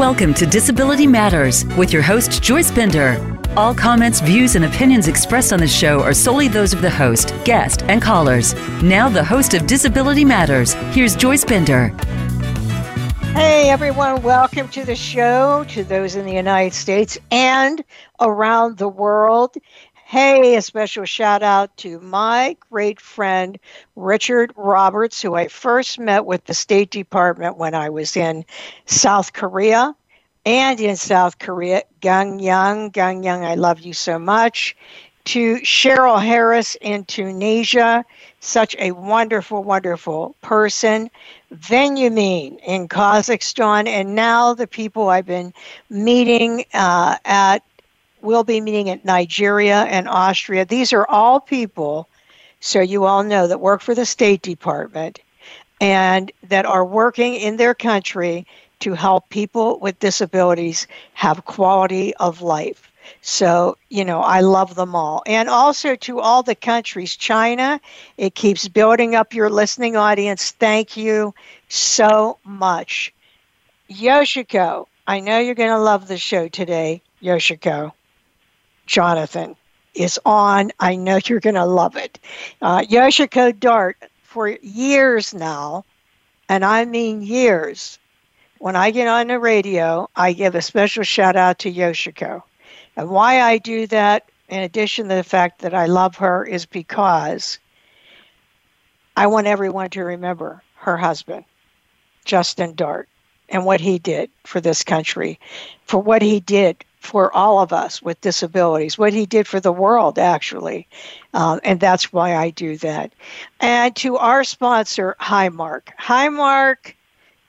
Welcome to Disability Matters with your host, Joyce Bender. All comments, views, and opinions expressed on the show are solely those of the host, guest, and callers. Now, the host of Disability Matters, here's Joyce Bender. Hey everyone, welcome to the show to those in the United States and around the world. Hey, a special shout out to my great friend Richard Roberts, who I first met with the State Department when I was in South Korea. And in South Korea, Gang Yang, Gang Yang, I love you so much. To Cheryl Harris in Tunisia, such a wonderful, wonderful person. Benjamin in Kazakhstan, and now the people I've been meeting uh, at we'll be meeting at Nigeria and Austria. These are all people, so you all know, that work for the State Department and that are working in their country to help people with disabilities have quality of life. So, you know, I love them all. And also to all the countries, China, it keeps building up your listening audience. Thank you so much. Yoshiko, I know you're going to love the show today, Yoshiko. Jonathan is on. I know you're going to love it. Uh, Yoshiko Dart, for years now, and I mean years, when I get on the radio, I give a special shout out to Yoshiko. And why I do that, in addition to the fact that I love her, is because I want everyone to remember her husband, Justin Dart, and what he did for this country, for what he did for all of us with disabilities, what he did for the world, actually. Um, and that's why I do that. And to our sponsor, Highmark. Highmark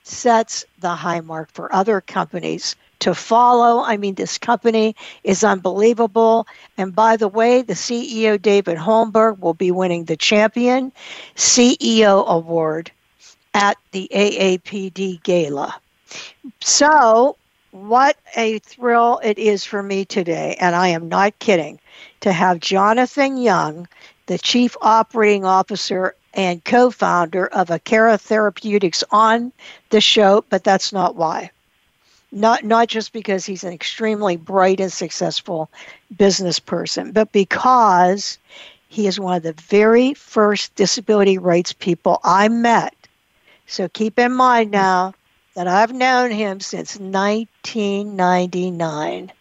sets the high mark for other companies to follow. I mean, this company is unbelievable. And by the way, the CEO, David Holmberg, will be winning the Champion CEO Award at the AAPD Gala. So what a thrill it is for me today, and I am not kidding, to have Jonathan Young, the Chief Operating Officer and co founder of Akero Therapeutics, on the show, but that's not why. Not, not just because he's an extremely bright and successful business person, but because he is one of the very first disability rights people I met. So keep in mind now, that I've known him since 1999.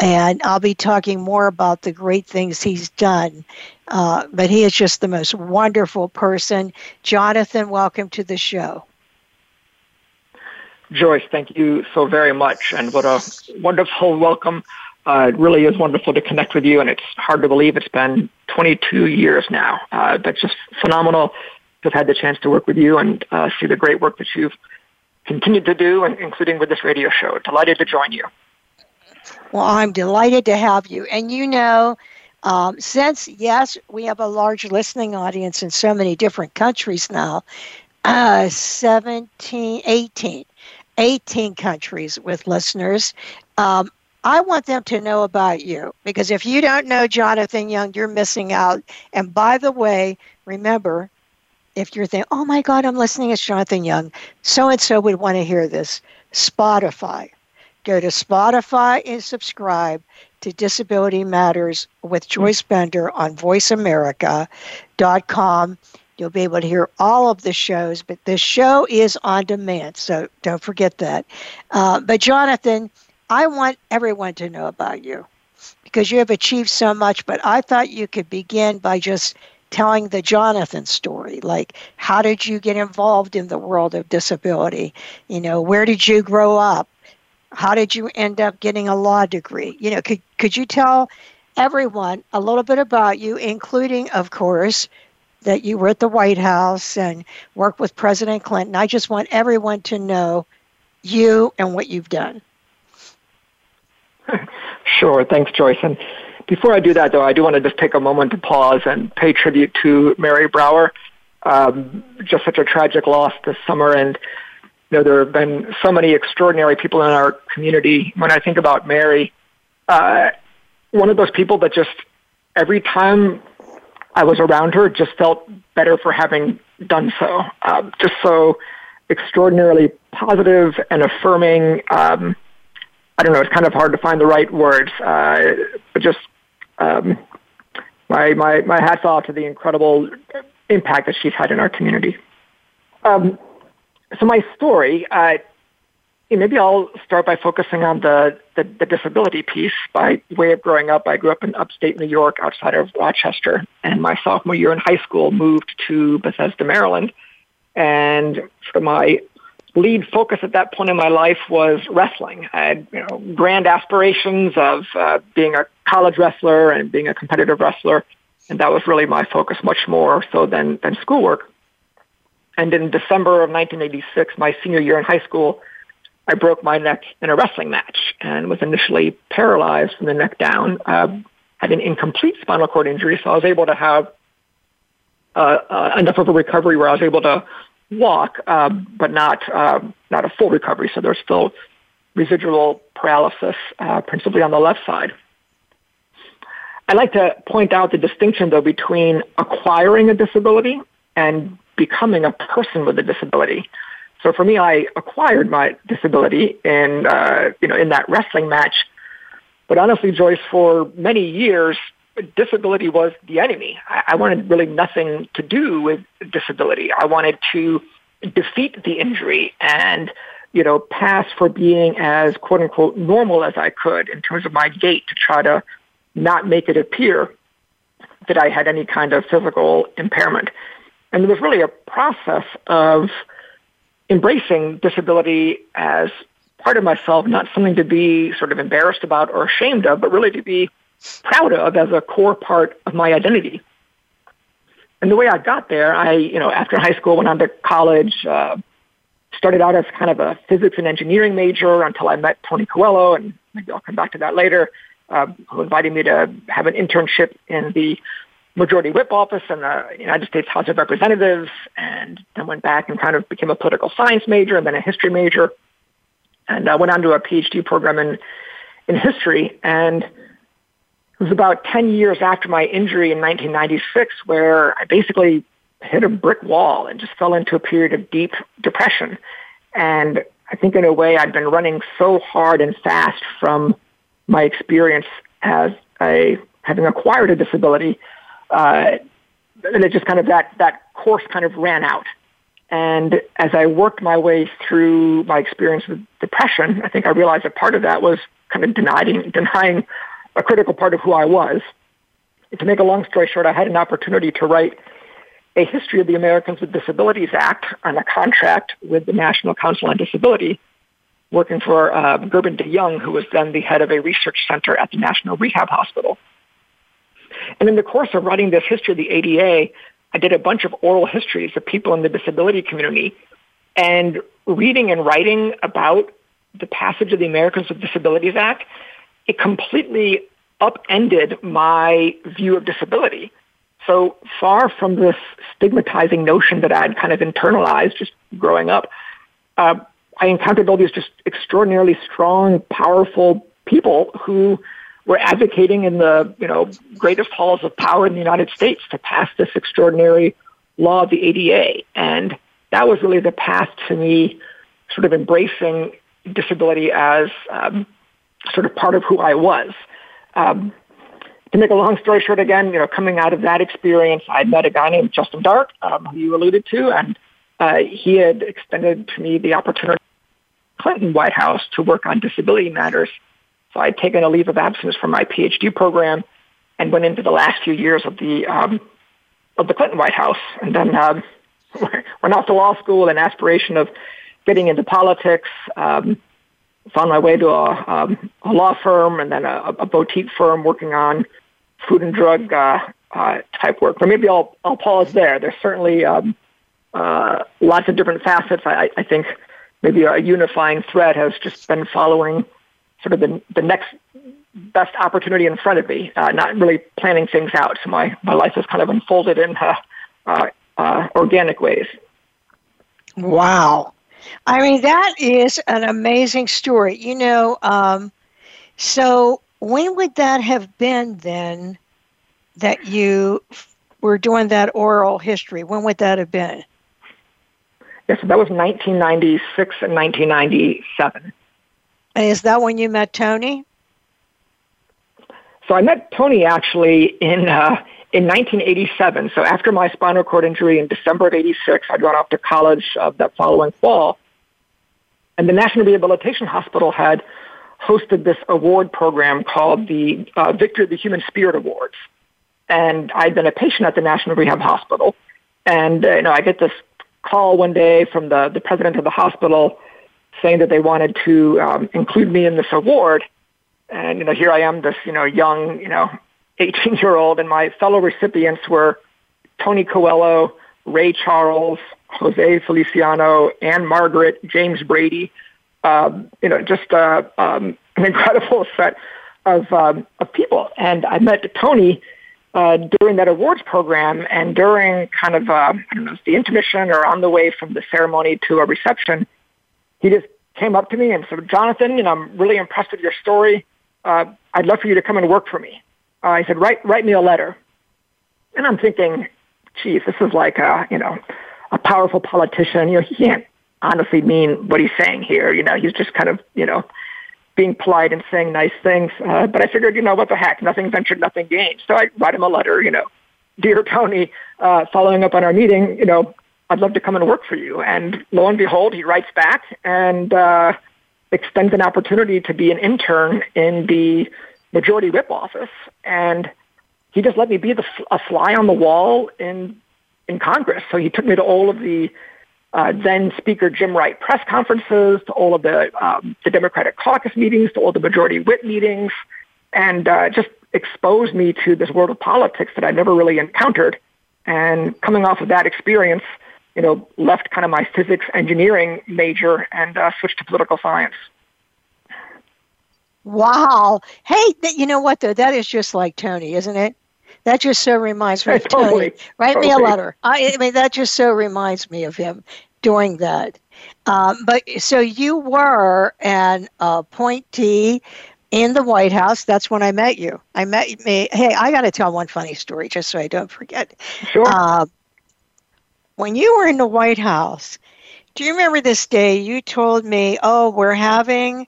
And I'll be talking more about the great things he's done. Uh, but he is just the most wonderful person. Jonathan, welcome to the show. Joyce, thank you so very much. And what a wonderful welcome. Uh, it really is wonderful to connect with you, and it's hard to believe it's been 22 years now. Uh, that's just phenomenal to have had the chance to work with you and uh, see the great work that you've continue to do, including with this radio show. Delighted to join you. Well, I'm delighted to have you. And you know, um, since, yes, we have a large listening audience in so many different countries now uh, 17, 18, 18 countries with listeners. Um, I want them to know about you because if you don't know Jonathan Young, you're missing out. And by the way, remember, if you're thinking, oh my God, I'm listening to Jonathan Young, so and so would want to hear this. Spotify. Go to Spotify and subscribe to Disability Matters with Joyce Bender on voiceamerica.com. You'll be able to hear all of the shows, but this show is on demand, so don't forget that. Uh, but, Jonathan, I want everyone to know about you because you have achieved so much, but I thought you could begin by just telling the Jonathan story. Like, how did you get involved in the world of disability? You know, where did you grow up? How did you end up getting a law degree? You know, could could you tell everyone a little bit about you, including, of course, that you were at the White House and worked with President Clinton? I just want everyone to know you and what you've done. Sure. Thanks, Joyce. And before I do that, though, I do want to just take a moment to pause and pay tribute to Mary Brougher. Um, just such a tragic loss this summer, and you know there have been so many extraordinary people in our community. When I think about Mary, uh, one of those people that just every time I was around her, just felt better for having done so. Um, just so extraordinarily positive and affirming. Um, I don't know. It's kind of hard to find the right words, uh, but just um, my my my hats off to the incredible impact that she's had in our community. Um, so my story, uh, maybe I'll start by focusing on the, the, the disability piece. By way of growing up, I grew up in upstate New York, outside of Rochester, and my sophomore year in high school moved to Bethesda, Maryland. And for my lead focus at that point in my life was wrestling. I had you know, grand aspirations of uh, being a college wrestler and being a competitive wrestler, and that was really my focus, much more so than than schoolwork. And in December of 1986, my senior year in high school, I broke my neck in a wrestling match and was initially paralyzed from the neck down. Uh, had an incomplete spinal cord injury, so I was able to have uh, uh, enough of a recovery where I was able to walk, uh, but not uh, not a full recovery. So there's still residual paralysis, uh, principally on the left side. I'd like to point out the distinction, though, between acquiring a disability and becoming a person with a disability. So for me, I acquired my disability in uh, you know in that wrestling match. But honestly, Joyce, for many years, disability was the enemy. I, I wanted really nothing to do with disability. I wanted to defeat the injury and you know pass for being as quote unquote normal as I could in terms of my gait to try to not make it appear that I had any kind of physical impairment. And there was really a process of embracing disability as part of myself, not something to be sort of embarrassed about or ashamed of, but really to be proud of as a core part of my identity. And the way I got there, I, you know, after high school, went on to college, uh, started out as kind of a physics and engineering major until I met Tony Coelho, and maybe I'll come back to that later, uh, who invited me to have an internship in the majority whip office in the United States House of Representatives, and then went back and kind of became a political science major and then a history major, and I uh, went on to a PhD program in in history. And it was about 10 years after my injury in 1996 where I basically hit a brick wall and just fell into a period of deep depression. And I think in a way I'd been running so hard and fast from my experience as a having acquired a disability uh, and it just kind of that that course kind of ran out. And as I worked my way through my experience with depression, I think I realized that part of that was kind of denying denying a critical part of who I was. to make a long story short, I had an opportunity to write a history of the Americans with Disabilities Act on a contract with the National Council on Disability, working for uh, Gerben de Jong, who was then the head of a research center at the National Rehab Hospital. And in the course of writing this history of the ADA, I did a bunch of oral histories of people in the disability community and reading and writing about the passage of the Americans with Disabilities Act, it completely upended my view of disability. So far from this stigmatizing notion that I'd kind of internalized just growing up, uh, I encountered all these just extraordinarily strong, powerful people who were advocating in the you know greatest halls of power in the United States to pass this extraordinary law of the ADA, and that was really the path to me sort of embracing disability as um, sort of part of who I was. Um, to make a long story short, again, you know, coming out of that experience, I met a guy named Justin Dart, um, who you alluded to, and uh, he had extended to me the opportunity Clinton White House to work on disability matters so I'd taken a leave of absence from my PhD program and went into the last few years of the um, of the Clinton White House, and then um, went off to law school in aspiration of getting into politics. Um, found my way to a, um, a law firm and then a, a boutique firm working on food and drug uh, uh, type work. But maybe I'll I'll pause there. There's certainly um, uh, lots of different facets. I, I think maybe a unifying thread has just been following sort of the, the next best opportunity in front of me, uh, not really planning things out. So my, my life has kind of unfolded in uh, uh, uh, organic ways. Wow. I mean, that is an amazing story. You know, um, so when would that have been then that you were doing that oral history? When would that have been? Yes, that was 1996 and 1997. And is that when you met Tony? So I met Tony actually in uh, in 1987. So after my spinal cord injury in December of 86, I'd gone off to college uh, that following fall. And the National Rehabilitation Hospital had hosted this award program called the uh, Victory of the Human Spirit Awards. And I'd been a patient at the National Rehab Hospital. And, uh, you know, I get this call one day from the, the president of the hospital saying that they wanted to um, include me in this award. And, you know, here I am, this, you know, young, you know, 18 year old, and my fellow recipients were Tony Coelho, Ray Charles, Jose Feliciano, Ann-Margret, James Brady. Um, you know, just uh, um, an incredible set of, um, of people. And I met Tony uh, during that awards program and during kind of, uh, I don't know, the intermission or on the way from the ceremony to a reception, he just came up to me and said, Jonathan, you know, I'm really impressed with your story. Uh, I'd love for you to come and work for me. Uh, he said, write, write me a letter. And I'm thinking, geez, this is like a, you know, a powerful politician. You know, he can't honestly mean what he's saying here. You know, he's just kind of, you know, being polite and saying nice things. Uh, but I figured, you know, what the heck, nothing ventured, nothing gained. So I write him a letter, you know, dear Tony, uh, following up on our meeting, you know, I'd love to come and work for you. And lo and behold, he writes back and uh, extends an opportunity to be an intern in the majority whip office. And he just let me be the, a fly on the wall in in Congress. So he took me to all of the uh, then Speaker Jim Wright press conferences, to all of the um, the Democratic caucus meetings, to all the majority whip meetings, and uh, just exposed me to this world of politics that I never really encountered. And coming off of that experience, you know, left kind of my physics engineering major and uh, switched to political science. Wow. Hey, th- you know what though? That is just like Tony, isn't it? That just so reminds me of totally, Tony. Write totally. me a letter. I, I, mean, that just so reminds me of him doing that. Um, but so you were an appointee in the White House. That's when I met you. I met me. Hey, I got to tell one funny story just so I don't forget. Sure. Uh, when you were in the White House, do you remember this day you told me, oh, we're having,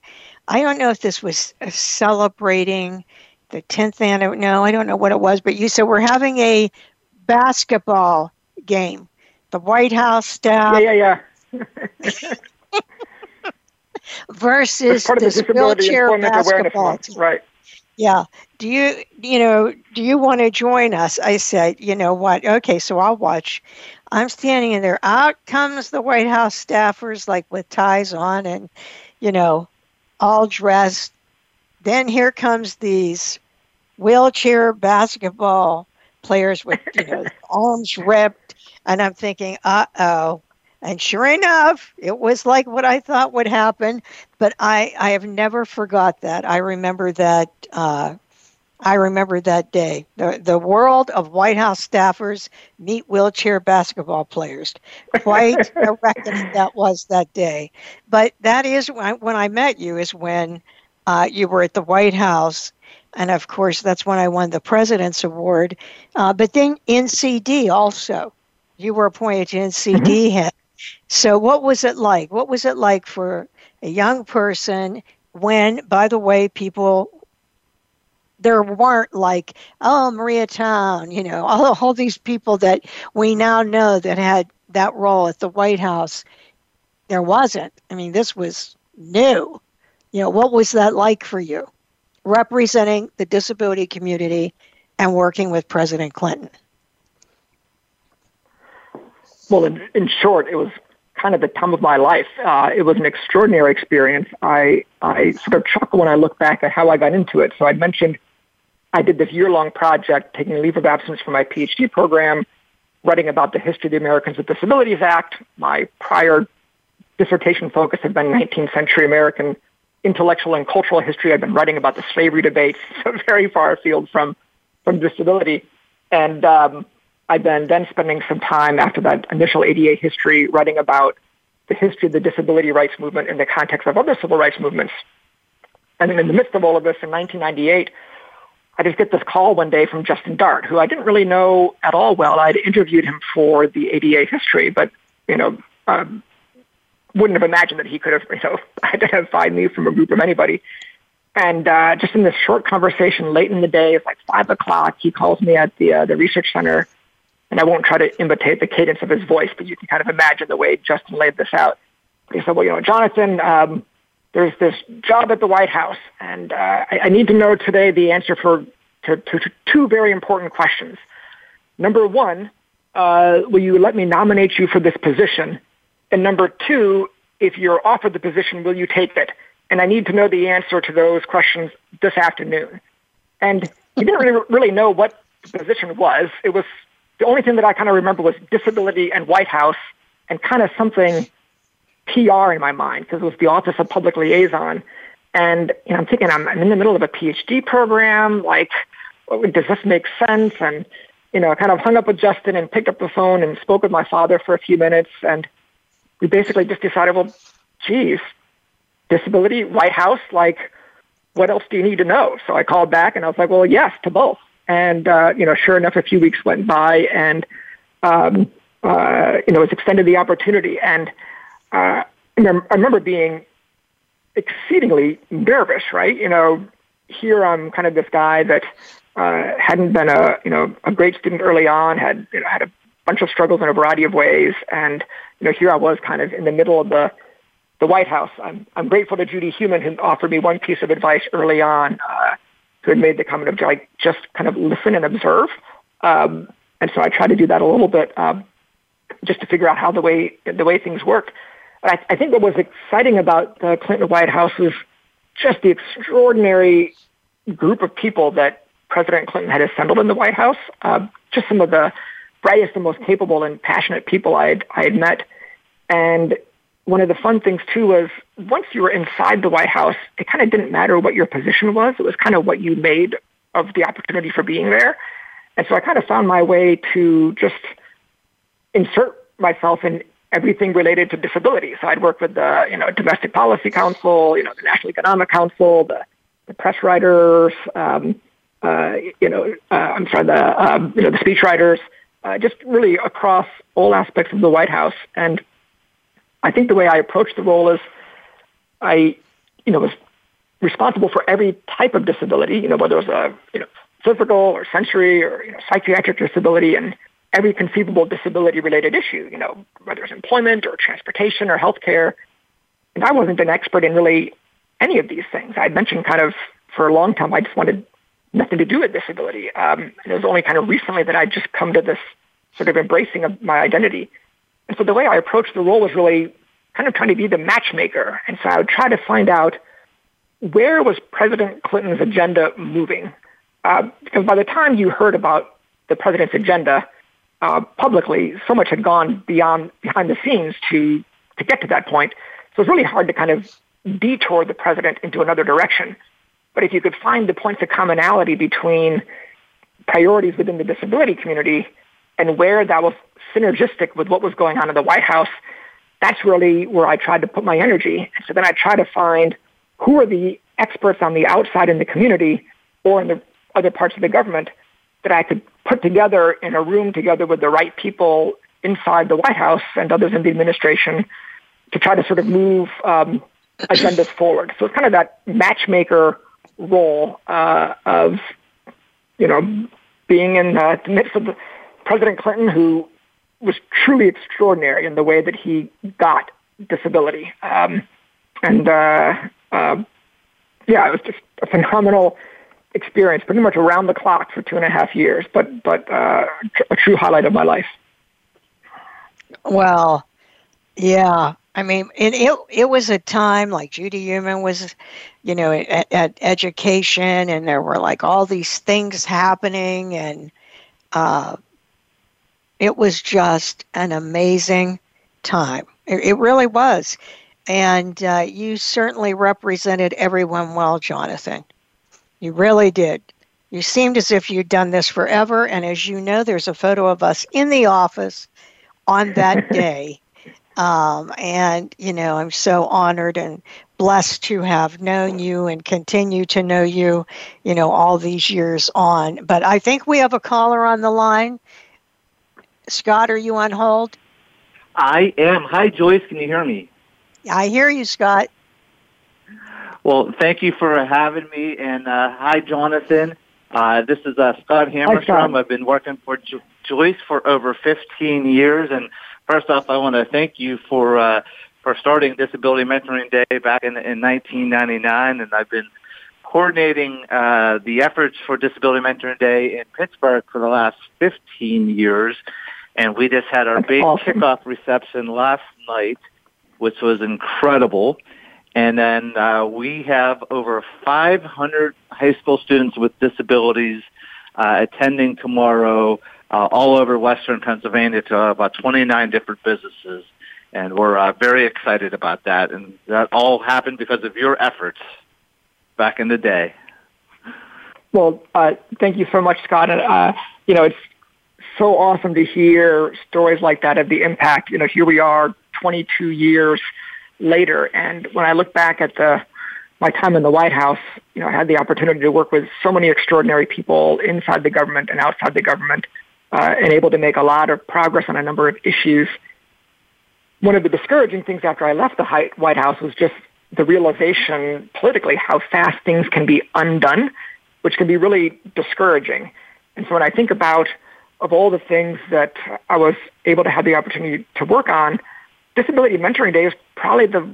I don't know if this was uh, celebrating the 10th anniversary. No, I don't know what it was, but you said we're having a basketball game. The White House staff. Yeah, yeah, yeah. versus this the wheelchair basketball team. right? Yeah. Do you, you know, do you want to join us? I said, you know what? Okay, so I'll watch. I'm standing in there. Out comes the White House staffers, like with ties on and, you know, all dressed. Then here comes these wheelchair basketball players with, you know, arms ripped. And I'm thinking, uh oh. And sure enough, it was like what I thought would happen. But I, I have never forgot that. I remember that. Uh, I remember that day. The, the world of White House staffers meet wheelchair basketball players. Quite a reckoning that was that day. But that is when, when I met you, is when uh, you were at the White House. And of course, that's when I won the President's Award. Uh, but then NCD also. You were appointed to NCD head. So, what was it like? What was it like for a young person when, by the way, people there weren't like, oh, Maria Town, you know, all, all these people that we now know that had that role at the White House. There wasn't. I mean, this was new. You know, what was that like for you, representing the disability community and working with President Clinton? Well, in, in short, it was kind of the time of my life. Uh, it was an extraordinary experience. I I sort of chuckle when I look back at how I got into it. So I mentioned I did this year-long project, taking leave of absence from my PhD program, writing about the history of the Americans with Disabilities Act. My prior dissertation focus had been 19th century American intellectual and cultural history. I'd been writing about the slavery debates, so very far afield from from disability. And um, I've been then spending some time after that initial ADA history writing about the history of the disability rights movement in the context of other civil rights movements. And then in the midst of all of this, in 1998, I just get this call one day from Justin Dart, who I didn't really know at all well. I'd interviewed him for the ADA history, but you know, um, wouldn't have imagined that he could have, you know, identified me from a group of anybody. And uh, just in this short conversation late in the day, it's like five o'clock. He calls me at the uh, the research center, and I won't try to imitate the cadence of his voice, but you can kind of imagine the way Justin laid this out. He said, "Well, you know, Jonathan, um, there's this job at the White House, and uh, I, I need to know today the answer for to, to, to two very important questions. Number one, uh, will you let me nominate you for this position? And number two, if you're offered the position, will you take it?" and I need to know the answer to those questions this afternoon. And he didn't really, really know what the position was. It was the only thing that I kind of remember was disability and White House and kind of something PR in my mind because it was the Office of Public Liaison. And you know, I'm thinking I'm, I'm in the middle of a PhD program. Like, does this make sense? And you know, I kind of hung up with Justin and picked up the phone and spoke with my father for a few minutes. And we basically just decided, well, geez, disability, White House, like, what else do you need to know? So I called back and I was like, well, yes, to both. And, uh, you know, sure enough, a few weeks went by and, um, uh, you know, was extended the opportunity. And uh, I remember being exceedingly nervous, right? You know, here I'm kind of this guy that uh, hadn't been a, you know, a great student early on, had, you know, had a bunch of struggles in a variety of ways. And, you know, here I was kind of in the middle of the, the White House. I'm, I'm grateful to Judy Heumann who offered me one piece of advice early on, uh, who had made the comment of like just kind of listen and observe. Um, and so I try to do that a little bit um, just to figure out how the way the way things work. I, I think what was exciting about the Clinton White House was just the extraordinary group of people that President Clinton had assembled in the White House. Uh, just some of the brightest and most capable and passionate people I had, I had met. And one of the fun things too was once you were inside the White House, it kind of didn't matter what your position was. It was kind of what you made of the opportunity for being there. And so I kind of found my way to just insert myself in everything related to disability. So I'd work with the, you know, Domestic Policy Council, you know, the National Economic Council, the, the press writers, um, uh, you know, uh, I'm sorry, the, um, you know, the speech writers, uh, just really across all aspects of the White House. And I think the way I approached the role is I, you know, was responsible for every type of disability, you know, whether it was a, you know, physical or sensory or, you know, psychiatric disability and every conceivable disability related issue, you know, whether it's employment or transportation or healthcare. And I wasn't an expert in really any of these things. I'd mentioned kind of for a long time, I just wanted nothing to do with disability. Um, and it was only kind of recently that I'd just come to this sort of embracing of my identity. And so the way I approached the role was really kind of trying to be the matchmaker. And so I would try to find out where was President Clinton's agenda moving? Uh, because by the time you heard about the president's agenda uh, publicly, so much had gone beyond behind the scenes to to get to that point. So it's really hard to kind of detour the president into another direction. But if you could find the points of commonality between priorities within the disability community and where that was synergistic with what was going on in the White House, that's really where I tried to put my energy. So then I try to find who are the experts on the outside in the community or in the other parts of the government that I could put together in a room together with the right people inside the White House and others in the administration to try to sort of move um, agendas forward. So it's kind of that matchmaker role uh, of, you know, being in uh, the midst of the, President Clinton, who was truly extraordinary in the way that he got disability. Um, and uh, uh, yeah, it was just a phenomenal experience, pretty much around the clock for two and a half years, but but uh, a true highlight of my life. Well, yeah. I mean, it, it it was a time like Judy Heumann was, you know, at, at education, and there were like all these things happening, and uh, it was just an amazing time. It, it really was. And uh, you certainly represented everyone well, Jonathan. You really did. You seemed as if you'd done this forever. And as you know, there's a photo of us in the office on that day. Um, and, you know, I'm so honored and blessed to have known you and continue to know you, you know, all these years on. But I think we have a caller on the line. Scott, are you on hold? I am. Hi, Joyce. Can you hear me? I hear you, Scott. Well, thank you for having me, and uh, hi, Jonathan. Uh, this is uh, Scott Hammerstrom. I've been working for jo- Joyce for over 15 years, and first off, I want to thank you for uh, for starting Disability Mentoring Day back in, in 1999, and I've been coordinating uh, the efforts for Disability Mentoring Day in Pittsburgh for the last 15 years, and we just had our That's big awesome. kickoff reception last night, which was incredible. And then uh, we have over 500 high school students with disabilities uh, attending tomorrow uh, all over Western Pennsylvania to about 29 different businesses. And we're uh, very excited about that. And that all happened because of your efforts back in the day. Well, uh, thank you so much, Scott. And, uh, you know, it's so awesome to hear stories like that of the impact. You know, here we are 22 years later. And when I look back at the, my time in the White House, you know, I had the opportunity to work with so many extraordinary people inside the government and outside the government uh, and able to make a lot of progress on a number of issues. One of the discouraging things after I left the White House was just the realization politically how fast things can be undone, which can be really discouraging. And so when I think about of all the things that I was able to have the opportunity to work on, Disability Mentoring Day is probably the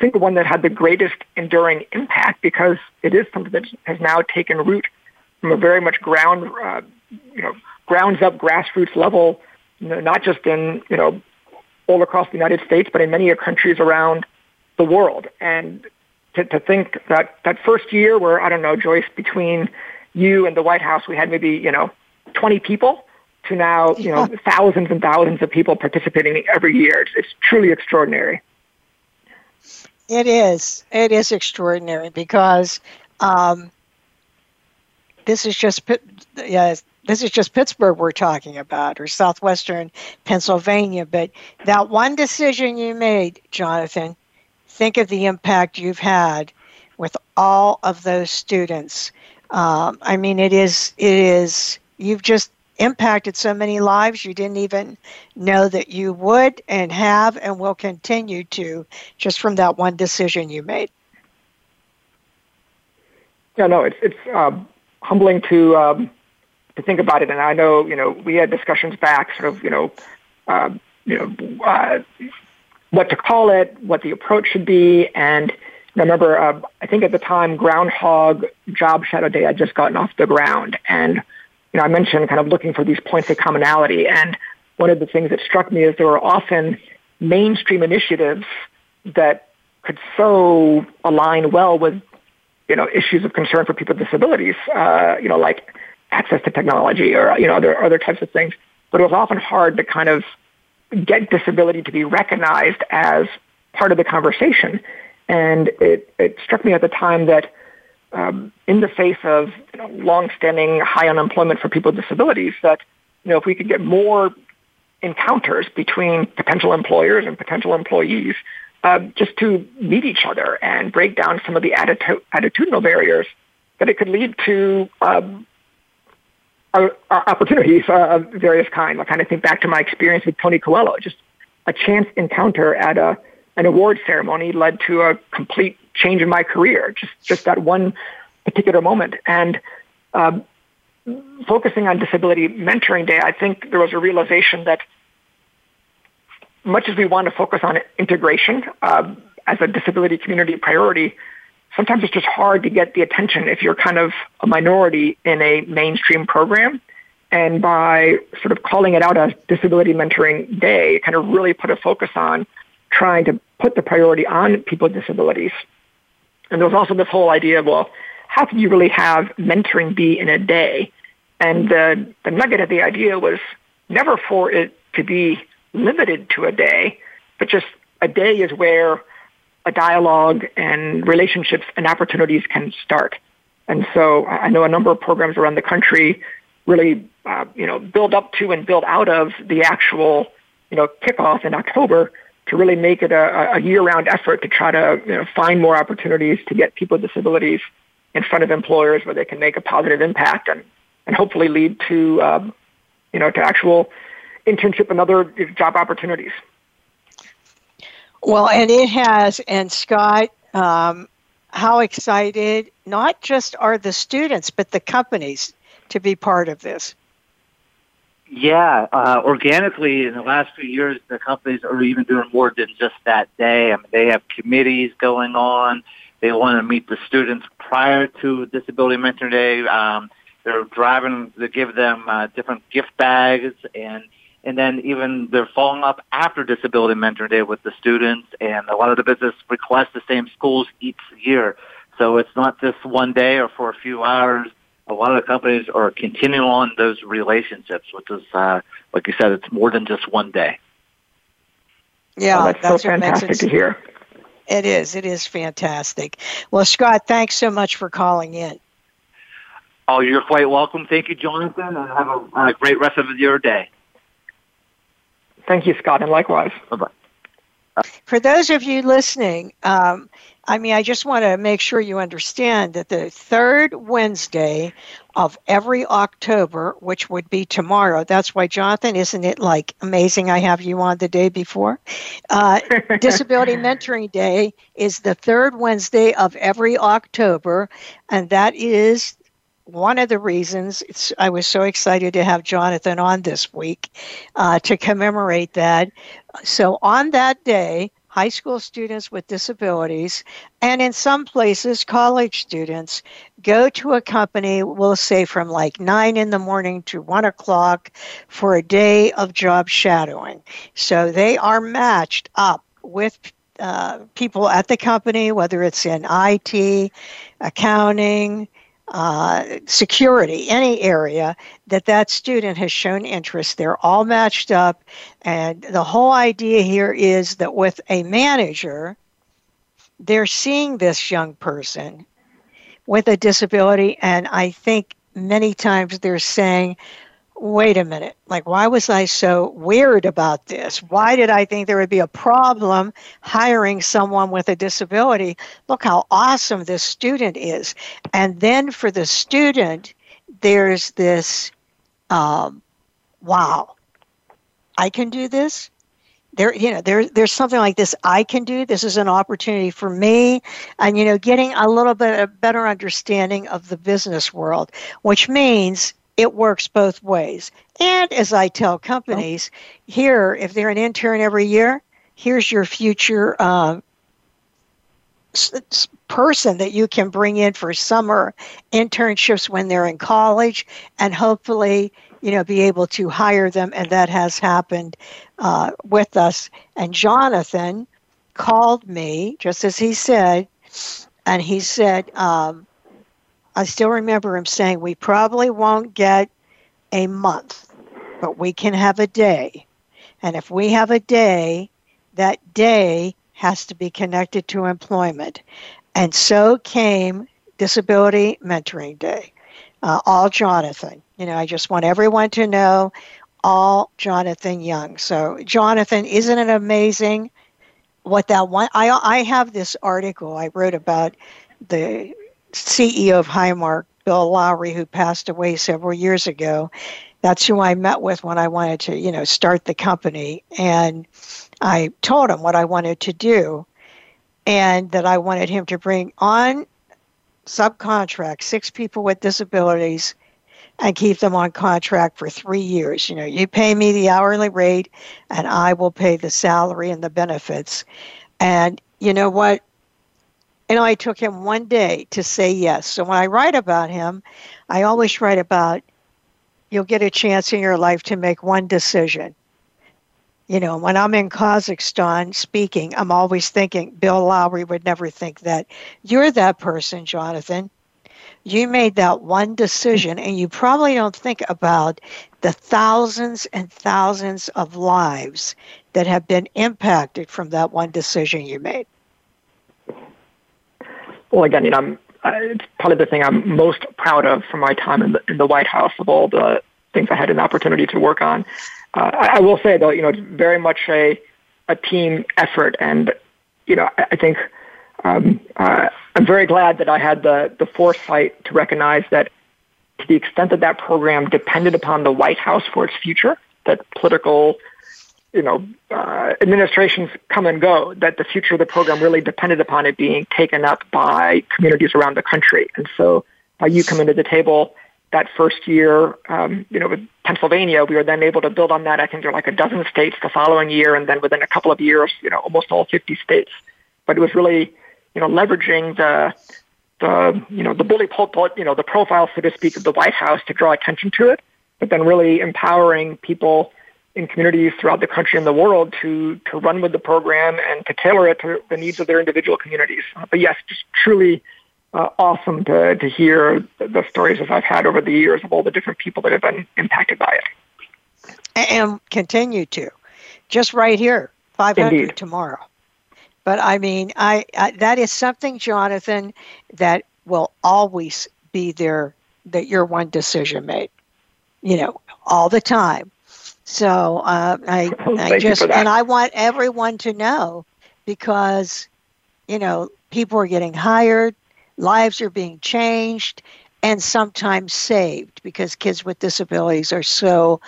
single one that had the greatest enduring impact because it is something that has now taken root from a very much ground, uh, you know, grounds up grassroots level, you know, not just in, you know, all across the United States, but in many countries around the world. And to, to think that that first year where, I don't know, Joyce, between you and the White House, we had maybe, you know, 20 people to now, you know, thousands and thousands of people participating every year. It's, it's truly extraordinary. It is. It is extraordinary because um, this is just yeah, this is just Pittsburgh we're talking about, or southwestern Pennsylvania. But that one decision you made, Jonathan, think of the impact you've had with all of those students. Um, I mean, it is. It is. You've just impacted so many lives you didn't even know that you would and have and will continue to just from that one decision you made. Yeah, no, it's it's um, humbling to um, to think about it, and I know you know we had discussions back, sort of you know, uh, you know, uh, what to call it, what the approach should be, and I remember uh, I think at the time Groundhog Job Shadow Day had just gotten off the ground, and you know I mentioned kind of looking for these points of commonality, and one of the things that struck me is there are often mainstream initiatives that could so align well with you know, issues of concern for people with disabilities, uh, you know, like access to technology or, you know, other, other types of things. But it was often hard to kind of get disability to be recognized as part of the conversation. And it, it struck me at the time that um, in the face of you know, longstanding high unemployment for people with disabilities, that, you know, if we could get more encounters between potential employers and potential employees, uh, just to meet each other and break down some of the atti- attitudinal barriers, that it could lead to um, opportunities of various kinds. I kind of think back to my experience with Tony Coelho. Just a chance encounter at a, an award ceremony led to a complete change in my career. Just just that one particular moment. And um, focusing on Disability Mentoring Day, I think there was a realization that much as we want to focus on integration uh, as a disability community priority, sometimes it's just hard to get the attention if you're kind of a minority in a mainstream program. And by sort of calling it out as Disability Mentoring Day, it kind of really put a focus on trying to put the priority on people with disabilities. And there was also this whole idea of, well, how can you really have mentoring be in a day? And the, the nugget of the idea was never for it to be limited to a day, but just a day is where a dialogue and relationships and opportunities can start. And so I know a number of programs around the country really, uh, you know, build up to and build out of the actual, you know, kickoff in October to really make it a, a year-round effort to try to you know, find more opportunities to get people with disabilities in front of employers where they can make a positive impact and, and hopefully lead to, um, you know, to actual internship and other job opportunities. Well, and it has. And Scott, um, how excited not just are the students, but the companies to be part of this? Yeah, uh, organically in the last few years, the companies are even doing more than just that day. I mean, they have committees going on. They want to meet the students prior to Disability Mentor Day. Um, they're driving to give them uh, different gift bags and and then even they're following up after Disability Mentor Day with the students, and a lot of the business request the same schools each year. So it's not just one day or for a few hours. A lot of the companies are continuing on those relationships, which is, uh, like you said, it's more than just one day. Yeah, oh, that's, that's so fantastic to hear. It is. It is fantastic. Well, Scott, thanks so much for calling in. Oh, you're quite welcome. Thank you, Jonathan, and have a, a great rest of your day. Thank you, Scott, and likewise. Bye-bye. For those of you listening, um, I mean, I just want to make sure you understand that the third Wednesday of every October, which would be tomorrow, that's why, Jonathan, isn't it like amazing I have you on the day before? Uh, Disability Mentoring Day is the third Wednesday of every October, and that is one of the reasons I was so excited to have Jonathan on this week uh, to commemorate that. So, on that day, high school students with disabilities, and in some places, college students, go to a company, we'll say from like 9 in the morning to 1 o'clock for a day of job shadowing. So, they are matched up with uh, people at the company, whether it's in IT, accounting, uh, security, any area that that student has shown interest. They're all matched up. And the whole idea here is that with a manager, they're seeing this young person with a disability. And I think many times they're saying, wait a minute, like, why was I so weird about this? Why did I think there would be a problem hiring someone with a disability? Look how awesome this student is. And then for the student, there's this um, wow, I can do this. There, you know, there, there's something like this I can do. This is an opportunity for me, and you know, getting a little bit a better understanding of the business world, which means it works both ways. And as I tell companies, here, if they're an intern every year, here's your future uh, person that you can bring in for summer internships when they're in college, and hopefully, you know, be able to hire them. And that has happened uh, with us. And Jonathan called me, just as he said, and he said, um, I still remember him saying, We probably won't get a month, but we can have a day. And if we have a day, that day has to be connected to employment. And so came Disability Mentoring Day. Uh, all Jonathan. You know, I just want everyone to know all Jonathan Young. So, Jonathan, isn't it amazing what that one? I, I have this article I wrote about the CEO of Highmark, Bill Lowry, who passed away several years ago. That's who I met with when I wanted to, you know, start the company. And I told him what I wanted to do and that I wanted him to bring on subcontract six people with disabilities and keep them on contract for three years. You know, you pay me the hourly rate and I will pay the salary and the benefits. And you know what? Know, it took him one day to say yes. So when I write about him, I always write about you'll get a chance in your life to make one decision. You know, when I'm in Kazakhstan speaking, I'm always thinking Bill Lowry would never think that. You're that person, Jonathan. You made that one decision, and you probably don't think about the thousands and thousands of lives that have been impacted from that one decision you made well, again, you know, I'm, it's probably the thing I'm most proud of from my time in the, in the White House of all the things I had an opportunity to work on. Uh, I, I will say though, you know, it's very much a a team effort, and you know, I, I think um, uh, I'm very glad that I had the the foresight to recognize that to the extent that that program depended upon the White House for its future, that political you know, uh, administrations come and go, that the future of the program really depended upon it being taken up by communities around the country. And so by you coming to the table that first year, um, you know, with Pennsylvania, we were then able to build on that. I think there were like a dozen states the following year, and then within a couple of years, you know, almost all 50 states. But it was really, you know, leveraging the, the, you know, the bully pulpit, you know, the profile, so to speak, of the White House to draw attention to it, but then really empowering people in communities throughout the country and the world to to run with the program and to tailor it to the needs of their individual communities. But yes, just truly uh, awesome to, to hear the stories as I've had over the years of all the different people that have been impacted by it. And continue to. Just right here, 500 Indeed. tomorrow. But I mean, I, I that is something, Jonathan, that will always be there. That your one decision made, you know, all the time. So uh, I, I just and I want everyone to know because, you know, people are getting hired, lives are being changed and sometimes saved because kids with disabilities are so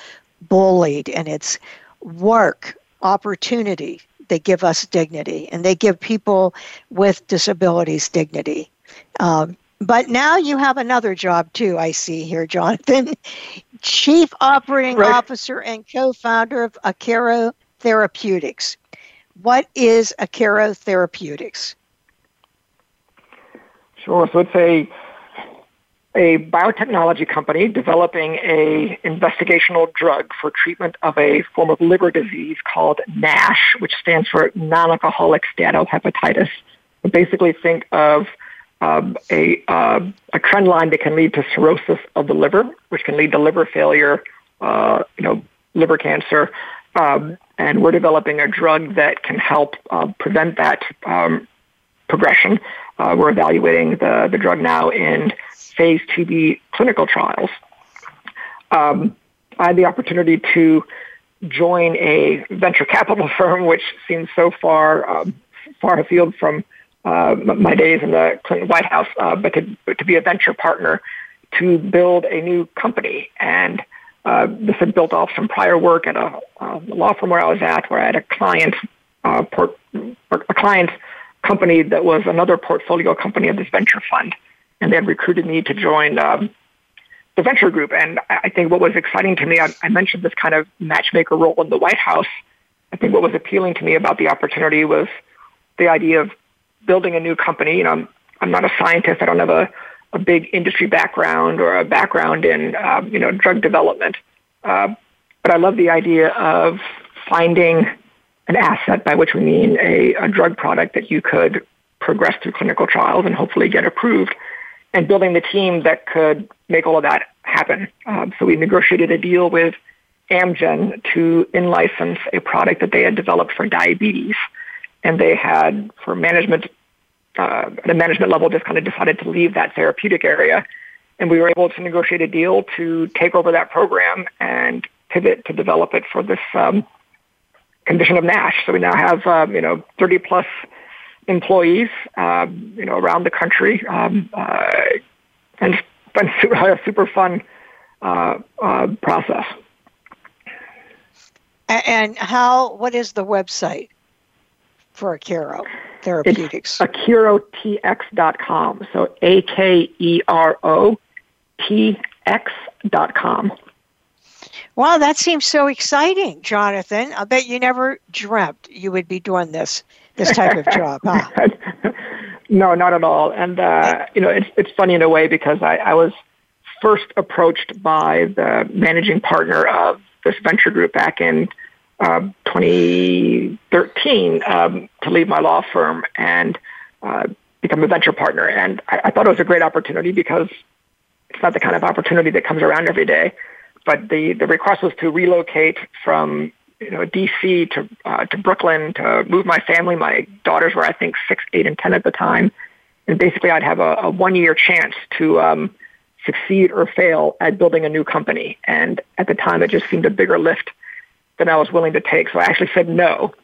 bullied and it's work opportunity. They give us dignity and they give people with disabilities dignity. Um, but now you have another job too i see here jonathan chief operating right. officer and co-founder of akero therapeutics what is akero therapeutics Sure. So it's a a biotechnology company developing a investigational drug for treatment of a form of liver disease called NASH, which stands for non-alcoholic steatohepatitis. Basically, think of um, a uh, a trend line that can lead to cirrhosis of the liver, which can lead to liver failure, uh, you know, liver cancer. Um, and we're developing a drug that can help uh, prevent that um, progression uh, we're evaluating the, the drug now in phase 2B clinical trials. Um, I had the opportunity to join a venture capital firm, which seems so far far afield from uh, my days in the Clinton White House, uh, but to, to be a venture partner to build a new company. And uh, this had built off some prior work at a, a law firm where I was at, where I had a client, uh, port, a client company that was another portfolio company of this venture fund, and they had recruited me to join um, the venture group. And I think what was exciting to me, I, I mentioned this kind of matchmaker role in the White House. I think what was appealing to me about the opportunity was the idea of building a new company. You know, I'm, I'm not a scientist. I don't have a, a big industry background or a background in, um, you know, drug development. Uh, but I love the idea of finding an asset, by which we mean a, a drug product that you could progress through clinical trials and hopefully get approved, and building the team that could make all of that happen. Um, so we negotiated a deal with Amgen to in-license a product that they had developed for diabetes, and they had, for management, uh, at a management level, just kind of decided to leave that therapeutic area, and we were able to negotiate a deal to take over that program and pivot to develop it for this um, condition of NASH. So we now have, um, you know, 30 plus employees, um, you know, around the country. Um, uh, and it's been super, a super fun uh, uh, process. And how, what is the website for Akero Therapeutics? It's akerotx.com. So A K E R O T X dot com. Wow, that seems so exciting, Jonathan. I bet you never dreamt you would be doing this this type of job, huh? no, not at all. And uh, you know, it's it's funny in a way because I, I was first approached by the managing partner of this venture group back in uh, 2013 um, to leave my law firm and uh, become a venture partner. And I, I thought it was a great opportunity because it's not the kind of opportunity that comes around every day but the, the request was to relocate from you know DC to uh, to Brooklyn to move my family. My daughters were I think six, eight, and ten at the time, and basically I'd have a, a one year chance to um, succeed or fail at building a new company. And at the time, it just seemed a bigger lift than I was willing to take. So I actually said no.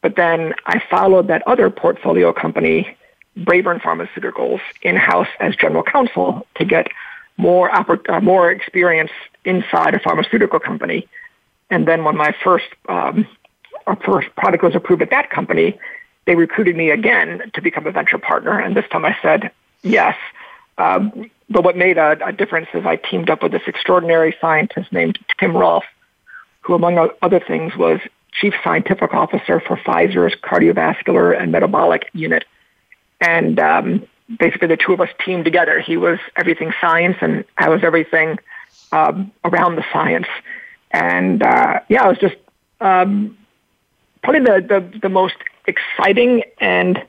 But then I followed that other portfolio company, Braeburn Pharmaceuticals, in house as general counsel to get more uh, more experience inside a pharmaceutical company. And then when my first um, our first product was approved at that company, they recruited me again to become a venture partner. And this time I said yes. Um, but what made a, a, difference is I teamed up with this extraordinary scientist named Tim Rolph, who, among other things, was chief scientific officer for Pfizer's cardiovascular and metabolic unit. And um, basically, the two of us teamed together. He was everything science, and I was everything um, around the science. And uh, yeah, it was just um, probably the, the, the most exciting and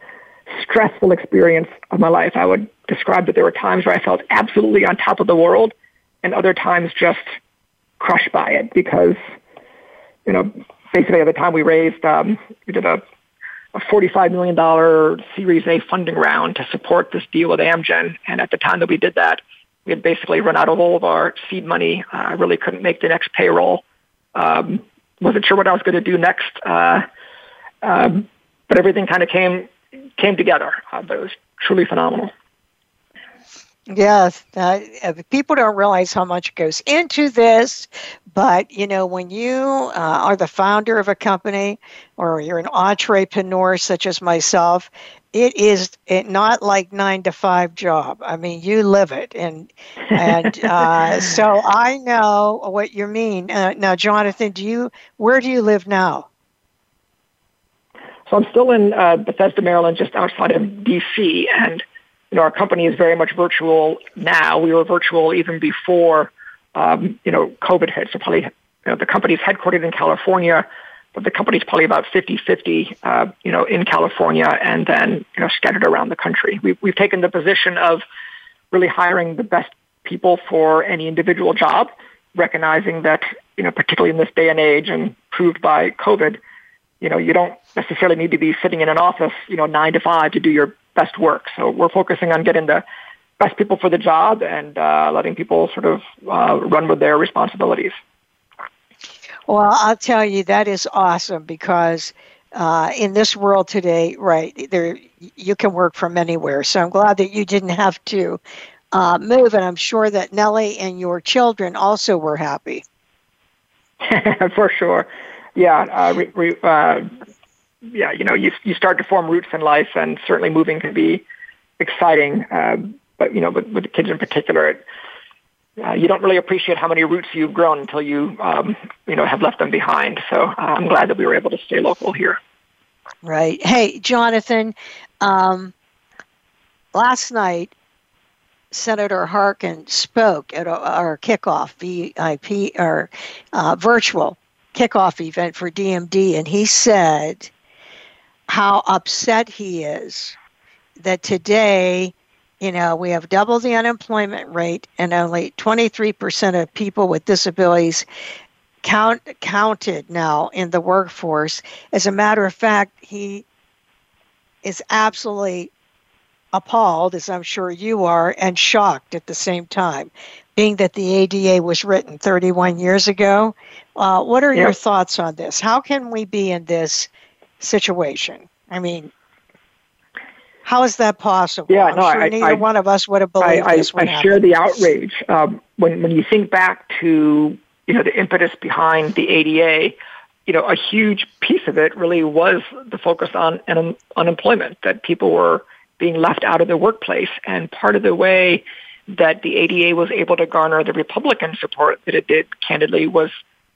stressful experience of my life. I would describe that there were times where I felt absolutely on top of the world and other times just crushed by it because, you know, basically at the time we raised, um, we did a, a $45 million Series A funding round to support this deal with Amgen. And at the time that we did that, we had basically run out of all of our seed money. Uh, I really couldn't make the next payroll. Um, wasn't sure what I was going to do next. Uh, um, but everything kind of came came together. Uh, but it was truly phenomenal. Yes, uh, people don't realize how much goes into this, but you know when you uh, are the founder of a company or you're an entrepreneur such as myself, it is it not like nine to five job. I mean, you live it, and and uh, so I know what you mean. Uh, now, Jonathan, do you where do you live now? So I'm still in uh, Bethesda, Maryland, just outside of D.C. And you know, our company is very much virtual now. We were virtual even before um, you know COVID hit. So probably you know, the company is headquartered in California, but the company's probably about 50-50, uh, you know, in California and then you know scattered around the country. We've, we've taken the position of really hiring the best people for any individual job, recognizing that you know, particularly in this day and age, and proved by COVID you know, you don't necessarily need to be sitting in an office, you know, nine to five to do your best work. So we're focusing on getting the best people for the job and uh, letting people sort of uh, run with their responsibilities. Well, I'll tell you that is awesome because uh, in this world today, right there, you can work from anywhere. So I'm glad that you didn't have to uh, move, and I'm sure that Nellie and your children also were happy. for sure yeah, uh, re, re, uh, yeah, you know, you you start to form roots in life, and certainly moving can be exciting. Uh, but you know, with, with the kids in particular, it, uh, you don't really appreciate how many roots you've grown until you um, you know have left them behind. So uh, I'm glad that we were able to stay local here. Right. Hey, Jonathan. Um, last night, Senator Harkin spoke at our kickoff VIP or uh, virtual kickoff event for DMD, and he said how upset he is that today, you know, we have double the unemployment rate and only 23% of people with disabilities count counted now in the workforce. As a matter of fact, he is absolutely appalled, as I'm sure you are, and shocked at the same time being that the ADA was written 31 years ago. Uh, what are your thoughts on this? How can we be in this situation? I mean, how is that possible? Yeah, I'm no, sure I, neither I, one of us would have believed I, this I, I share the outrage. Um, when when you think back to you know the impetus behind the ADA, you know a huge piece of it really was the focus on un- unemployment that people were being left out of the workplace, and part of the way that the ADA was able to garner the Republican support that it did, candidly, was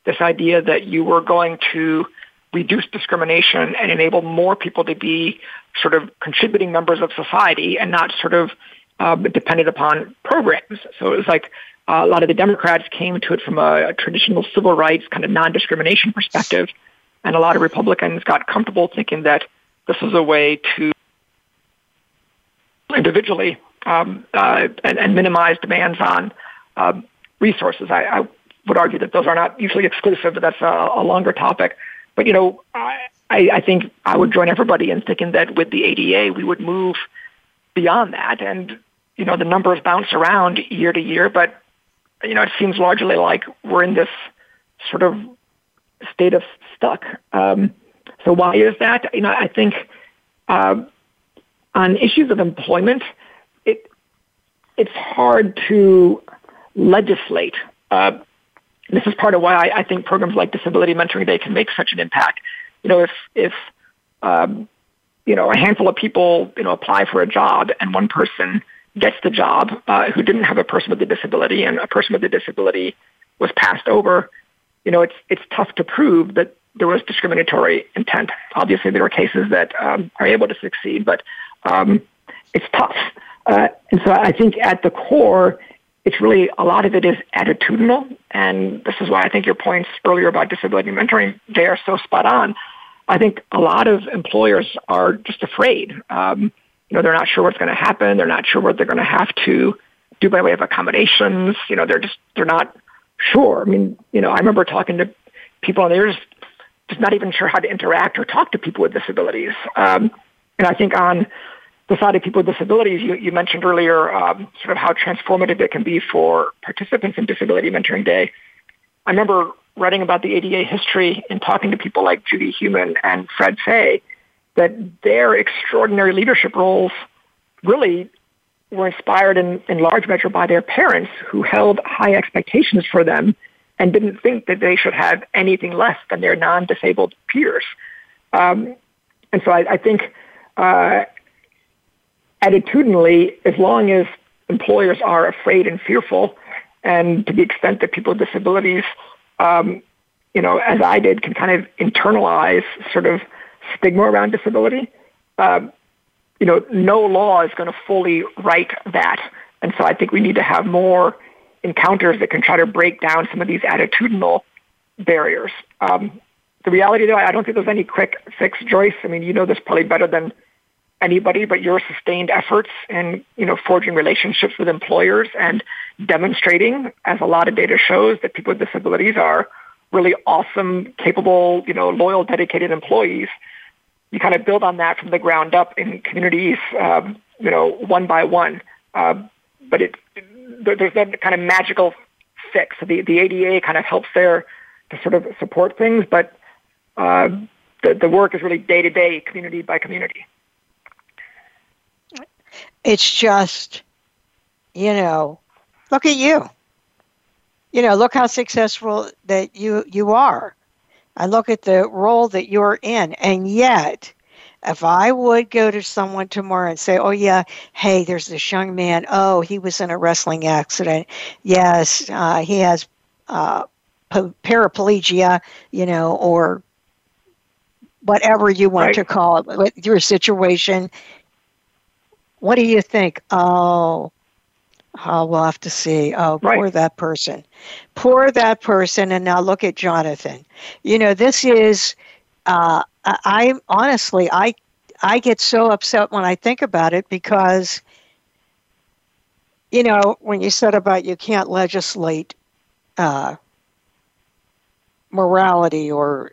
this idea that you were going to reduce discrimination and enable more people to be sort of contributing members of society and not sort of uh, dependent upon programs. So it was like uh, a lot of the Democrats came to it from a, a traditional civil rights kind of non-discrimination perspective, and a lot of Republicans got comfortable thinking that this was a way to individually um, uh, and, and, minimize demands on um, resources. I, I, would argue that those are not usually exclusive, but that's a, a longer topic. But you know, I, I think I would join everybody in thinking that with the ADA, we would move beyond that. And you know, the numbers bounce around year to year, but you know, it seems largely like we're in this sort of state of stuck. Um, so why is that? You know, I think uh, on issues of employment, it it's hard to legislate. Uh, this is part of why I, I, think programs like Disability Mentoring Day can make such an impact. you know, if if um, you know a handful of people you know apply for a job and one person gets the job uh, who didn't have a person with a disability and a person with a disability was passed over, you know, it's it's tough to prove that there was discriminatory intent. Obviously, there are cases that um, are able to succeed, but um, it's tough. Uh, and so I think at the core, it's really a lot of it is attitudinal. And this is why I think your points earlier about disability mentoring, they are so spot on. I think a lot of employers are just afraid. Um, you know, they're not sure what's going to happen. They're not sure what they're going to have to do by way of accommodations. You know, they're just, they're not sure. I mean, you know, I remember talking to people and they're just, just not even sure how to interact or talk to people with disabilities. Um, and I think on the side of people with disabilities, you, you mentioned earlier um, sort of how transformative it can be for participants in Disability Mentoring Day. I remember writing about the ADA history and talking to people like Judy Heumann and Fred Fay, that their extraordinary leadership roles really were inspired in, in large measure by their parents who held high expectations for them and didn't think that they should have anything less than their non-disabled peers. Um, and so I, I think uh, attitudinally, as long as employers are afraid and fearful, and to the extent that people with disabilities, um, you know, as I did, can kind of internalize sort of stigma around disability, um, you know, no law is going to fully right that. And so I think we need to have more encounters that can try to break down some of these attitudinal barriers. Um, the reality, though, I don't think there's any quick fix, Joyce. I mean, you know this probably better than anybody, but your sustained efforts in, you know, forging relationships with employers and demonstrating, as a lot of data shows, that people with disabilities are really awesome, capable, you know, loyal, dedicated employees. You kind of build on that from the ground up in communities, um, you know, one by one. Uh, but it, there's no kind of magical fix. The, the ADA kind of helps there to sort of support things, but uh, the, the work is really day to day, community by community. It's just, you know, look at you. You know, look how successful that you you are. I look at the role that you're in, and yet, if I would go to someone tomorrow and say, "Oh yeah, hey, there's this young man. Oh, he was in a wrestling accident. Yes, uh, he has uh, paraplegia. You know, or whatever you want right. to call it, with your situation. What do you think? Oh, oh, we'll have to see. Oh, right. poor that person. Poor that person. And now look at Jonathan. You know, this is, uh, I honestly, I, I get so upset when I think about it because, you know, when you said about you can't legislate uh, morality or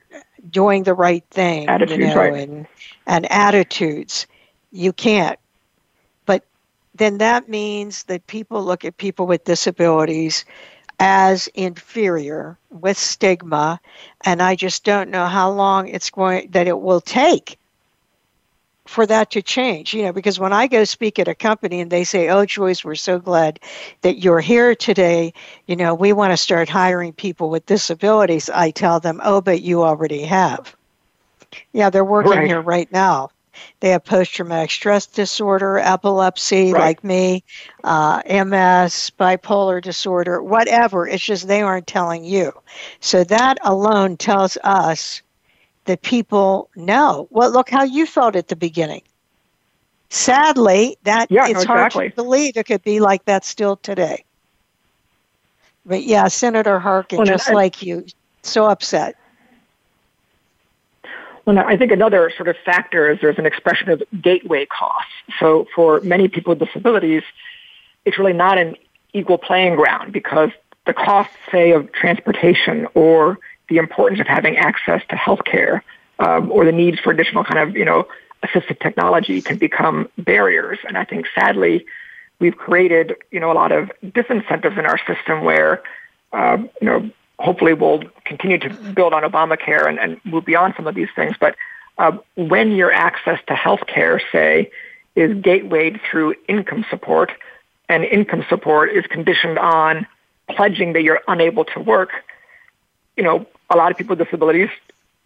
doing the right thing, attitudes, you know, right. and and attitudes, you can't then that means that people look at people with disabilities as inferior with stigma. And i just don't know how long it's going that it will take for that to change you know because when i go speak at a company and they say oh joyce we're so glad that you're here today. You know we want to start hiring people with disabilities i tell them oh but you already have. Yeah they're working right. here right now they have post traumatic stress disorder, epilepsy, right. like me, uh, MS, bipolar disorder, whatever. It's just they aren't telling you. So that alone tells us that people know. Well, look how you felt at the beginning. Sadly, that yeah, it's exactly. hard to believe it could be like that still today. But yeah, Senator Harkin, well, just I, like you, so upset. Well, I think another sort of factor is there's an expression of gateway costs. So for many people with disabilities, it's really not an equal playing ground because the costs, say, of transportation or the importance of having access to healthcare um, or the needs for additional kind of, you know, assistive technology can become barriers. And I think sadly, we've created, you know, a lot of disincentives in our system where, um, you know, hopefully we'll continue to build on Obamacare and, and move beyond some of these things. But uh, when your access to health care, say, is gatewayed through income support, and income support is conditioned on pledging that you're unable to work, you know, a lot of people with disabilities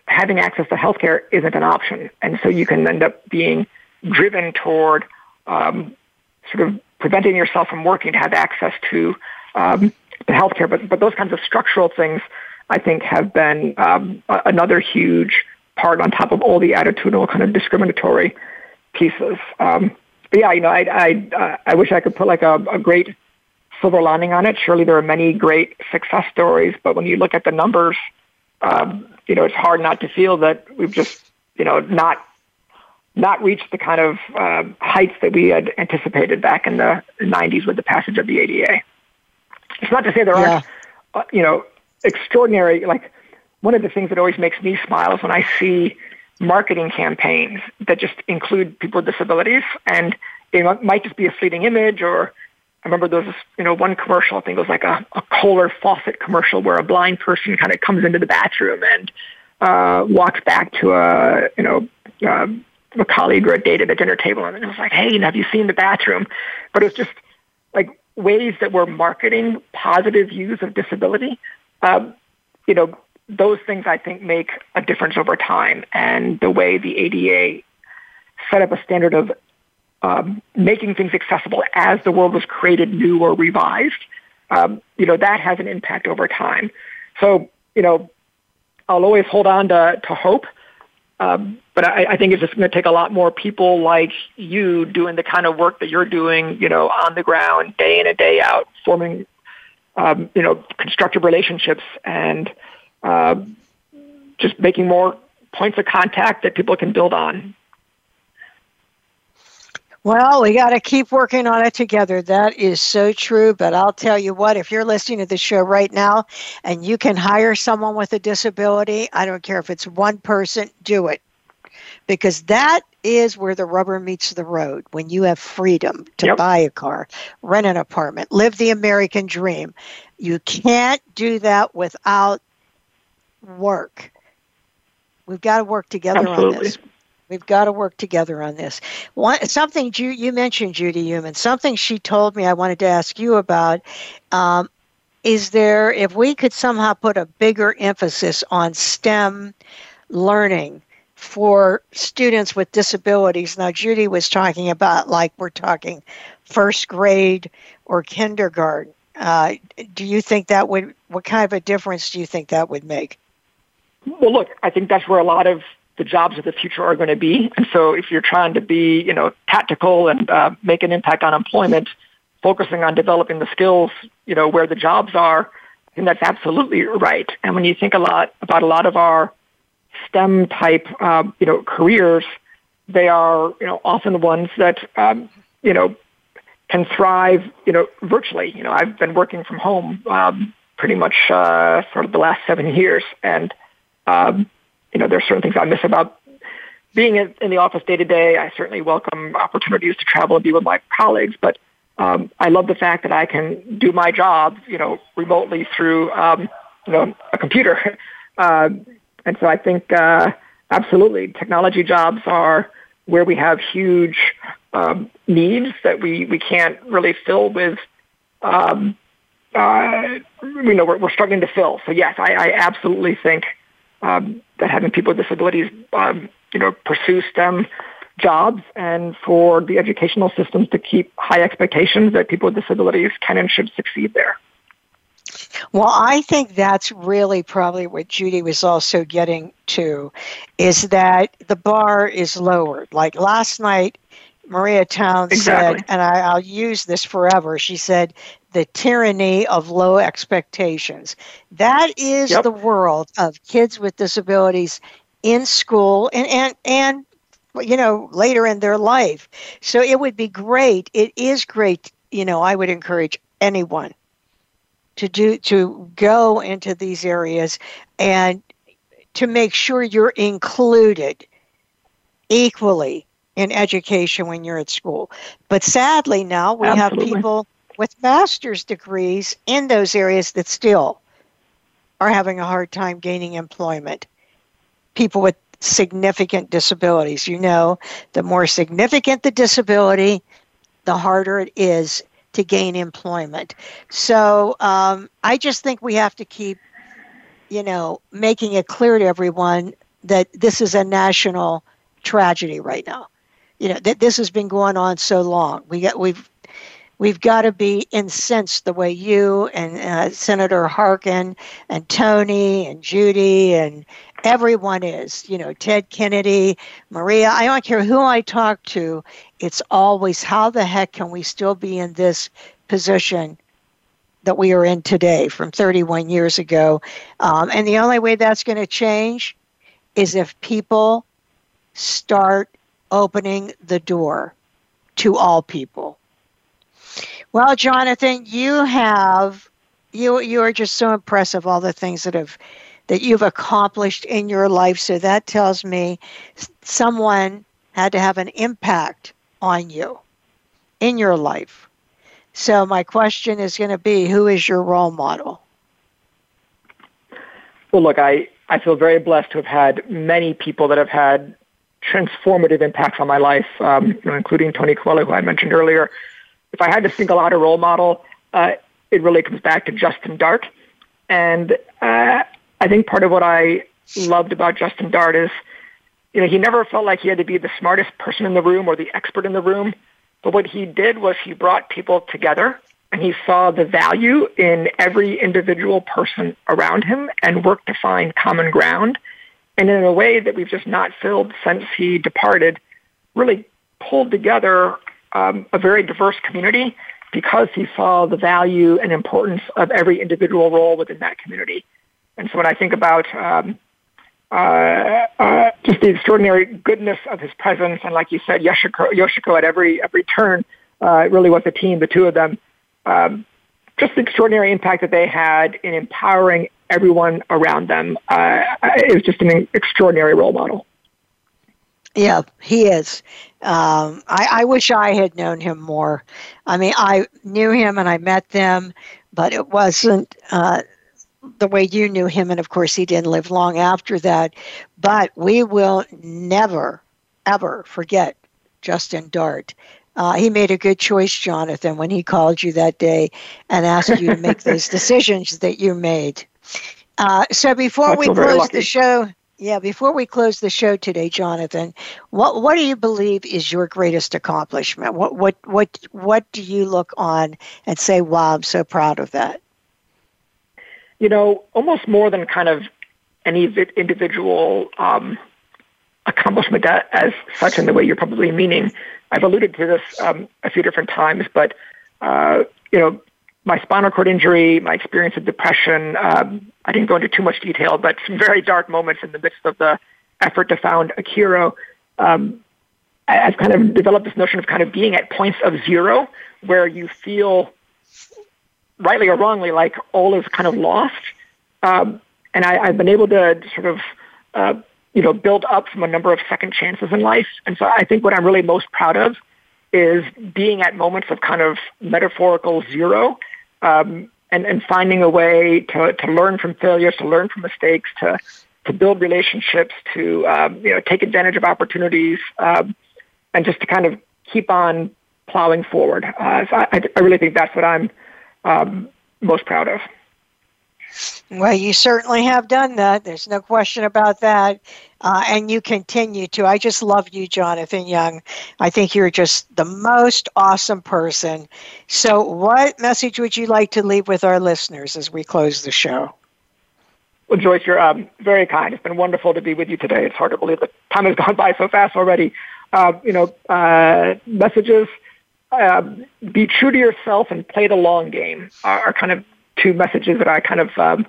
having access to healthcare isn't an option, and so you can end up being driven toward um, sort of preventing yourself from working to have access to um, the healthcare. But but those kinds of structural things, I think, have been um, another huge part on top of all the attitudinal kind of discriminatory pieces. Um, but yeah, you know, I I uh, I wish I could put like a, a great silver lining on it. Surely there are many great success stories, but when you look at the numbers, um, you know, it's hard not to feel that we've just, you know, not not reached the kind of uh, heights that we had anticipated back in the 90s with the passage of the ADA. It's not to say there yeah. aren't, uh, you know, extraordinary. Like one of the things that always makes me smile is when I see marketing campaigns that just include people with disabilities, and it might just be a fleeting image or I remember there was this, you know, one commercial, I think it was like a, a Kohler faucet commercial where a blind person kind of comes into the bathroom and uh, walks back to a, you know, uh, a colleague or a date at a dinner table and it was like, hey, have you seen the bathroom? But it was just like ways that we're marketing positive views of disability. Um, you know, those things I think make a difference over time. And the way the ADA set up a standard of um, making things accessible as the world was created new or revised, um, you know, that has an impact over time. So, you know, I'll always hold on to, to hope. Um, but I, I think it's just going to take a lot more people like you doing the kind of work that you're doing, you know, on the ground, day in and day out, forming, um, you know, constructive relationships and uh, just making more points of contact that people can build on. Well, we got to keep working on it together. That is so true. But I'll tell you what, if you're listening to the show right now and you can hire someone with a disability, I don't care if it's one person, do it. Because that is where the rubber meets the road when you have freedom to yep. buy a car, rent an apartment, live the American dream. You can't do that without work. We've got to work together Absolutely. on this. We've got to work together on this. One, something you, you mentioned, Judy Heumann, something she told me I wanted to ask you about. Um, is there, if we could somehow put a bigger emphasis on STEM learning for students with disabilities? Now, Judy was talking about like we're talking first grade or kindergarten. Uh, do you think that would, what kind of a difference do you think that would make? Well, look, I think that's where a lot of the jobs of the future are going to be. And so if you're trying to be, you know, tactical and uh, make an impact on employment, focusing on developing the skills, you know, where the jobs are, I think that's absolutely right. And when you think a lot about a lot of our STEM type, um, you know, careers, they are, you know, often the ones that, um, you know, can thrive, you know, virtually. You know, I've been working from home um, pretty much uh, of the last seven years, and um, you know, there's certain things I miss about being in the office day to day. I certainly welcome opportunities to travel and be with my colleagues, but um, I love the fact that I can do my job, you know, remotely through, um, you know, a computer. Uh, and so I think uh, absolutely technology jobs are where we have huge um, needs that we, we can't really fill with, um, uh, you know, we're, we're struggling to fill. So yes, I, I absolutely think um, that having people with disabilities, um, you know, pursue STEM jobs and for the educational systems to keep high expectations that people with disabilities can and should succeed there. Well, I think that's really probably what Judy was also getting to is that the bar is lowered. Like last night, Maria Towns exactly. said, and I, will use this forever, she said, the tyranny of low expectations. That is yep. the world of kids with disabilities in school and, and, and you know later in their life so it would be great it is great you know i would encourage anyone to do to go into these areas and to make sure you're included equally in education when you're at school but sadly now we Absolutely. have people with master's degrees in those areas that still are having a hard time gaining employment. People with significant disabilities. You know, the more significant the disability, the harder it is to gain employment. So um, I just think we have to keep, you know, making it clear to everyone that this is a national tragedy right now. You know that this has been going on so long. We got we've we've got to be incensed the way you and uh, Senator Harkin and Tony and Judy and everyone is. You know, Ted Kennedy, Maria. I don't care who I talk to. It's always how the heck can we still be in this position that we are in today from 31 years ago? Um, and the only way that's going to change is if people start opening the door to all people. Well, Jonathan, you have you you are just so impressive all the things that have that you've accomplished in your life. So that tells me someone had to have an impact on you in your life. So my question is going to be who is your role model? Well, look, I, I feel very blessed to have had many people that have had transformative impacts on my life, um, you know, including Tony Coelho, who I mentioned earlier. If I had to single out a role model, uh, it really comes back to Justin Dart. And uh, I think part of what I loved about Justin Dart is, you know, he never felt like he had to be the smartest person in the room or the expert in the room. But what he did was he brought people together and he saw the value in every individual person around him and worked to find common ground. And in a way that we've just not filled since he departed, really pulled together um, a very diverse community because he saw the value and importance of every individual role within that community. And so when I think about um, uh, uh, just the extraordinary goodness of his presence, and like you said, Yoshiko, Yoshiko at every every turn, uh, it really was a team, the two of them. Um, just the extraordinary impact that they had in empowering everyone around them. Uh, it was just an extraordinary role model. Yeah, he is. Um, I, I wish I had known him more. I mean, I knew him and I met them, but it wasn't uh, the way you knew him, and of course, he didn't live long after that. But we will never, ever forget Justin Dart. Uh, he made a good choice, Jonathan, when he called you that day and asked you to make those decisions that you made. Uh, so before we close the show, yeah, before we close the show today, Jonathan, what what do you believe is your greatest accomplishment? What what what what do you look on and say, "Wow, I'm so proud of that"? you know, almost more than kind of any individual um, accomplishment as such in the way you're probably meaning. I've alluded to this um, a few different times, but uh, you know, my spinal cord injury, my experience of depression. Um, I didn't go into too much detail, but some very dark moments in the midst of the effort to found Akero. Um, I've kind of developed this notion of kind of being at points of zero where you feel rightly or wrongly, like all is kind of lost. Um, and I, I've been able to sort of, uh, you know, build up from a number of second chances in life. And so I think what I'm really most proud of is being at moments of kind of metaphorical zero um, and, and finding a way to, to learn from failures, to learn from mistakes, to, to build relationships, to, um, you know, take advantage of opportunities, um, and just to kind of keep on plowing forward. Uh, so I, I really think that's what I'm um, most proud of. Well, you certainly have done that. There's no question about that. Uh, and you continue to. I just love you, Jonathan Young. I think you're just the most awesome person. So, what message would you like to leave with our listeners as we close the show? Well, Joyce, you're um, very kind. It's been wonderful to be with you today. It's hard to believe the time has gone by so fast already. Uh, you know, uh, messages um, be true to yourself and play the long game are, are kind of two messages that I kind of um,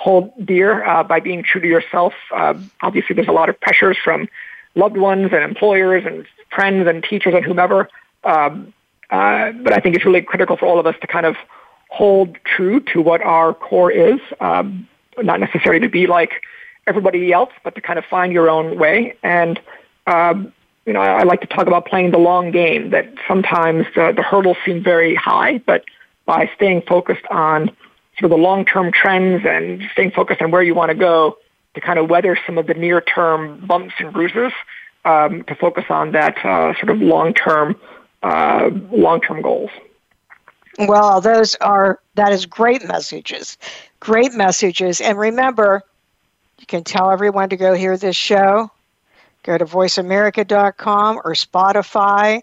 hold dear uh, by being true to yourself. Uh, obviously, there's a lot of pressures from loved ones and employers and friends and teachers and whomever. Um, uh, but I think it's really critical for all of us to kind of hold true to what our core is, um, not necessarily to be like everybody else, but to kind of find your own way. And um, you know, I, I like to talk about playing the long game, that sometimes the, the hurdles seem very high, but by staying focused on sort of the long-term trends and staying focused on where you want to go to kind of weather some of the near-term bumps and bruises, um, to focus on that uh, sort of long-term, uh, long-term goals. Well, those are that is great messages, great messages, and remember, You can tell everyone to go hear this show. Go to voiceamerica.com or Spotify.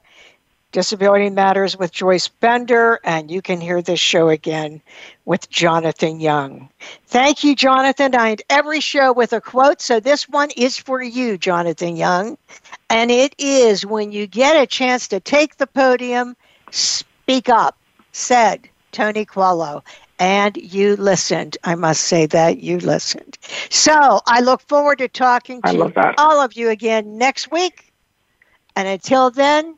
Disability Matters with Joyce Bender, and you can hear this show again with Jonathan Young. Thank you, Jonathan. I end every show with a quote, so this one is for you, Jonathan Young. And it is when you get a chance to take the podium, speak up, said Tony Coelho. And you listened. I must say that you listened. So I look forward to talking to all of you again next week. And until then,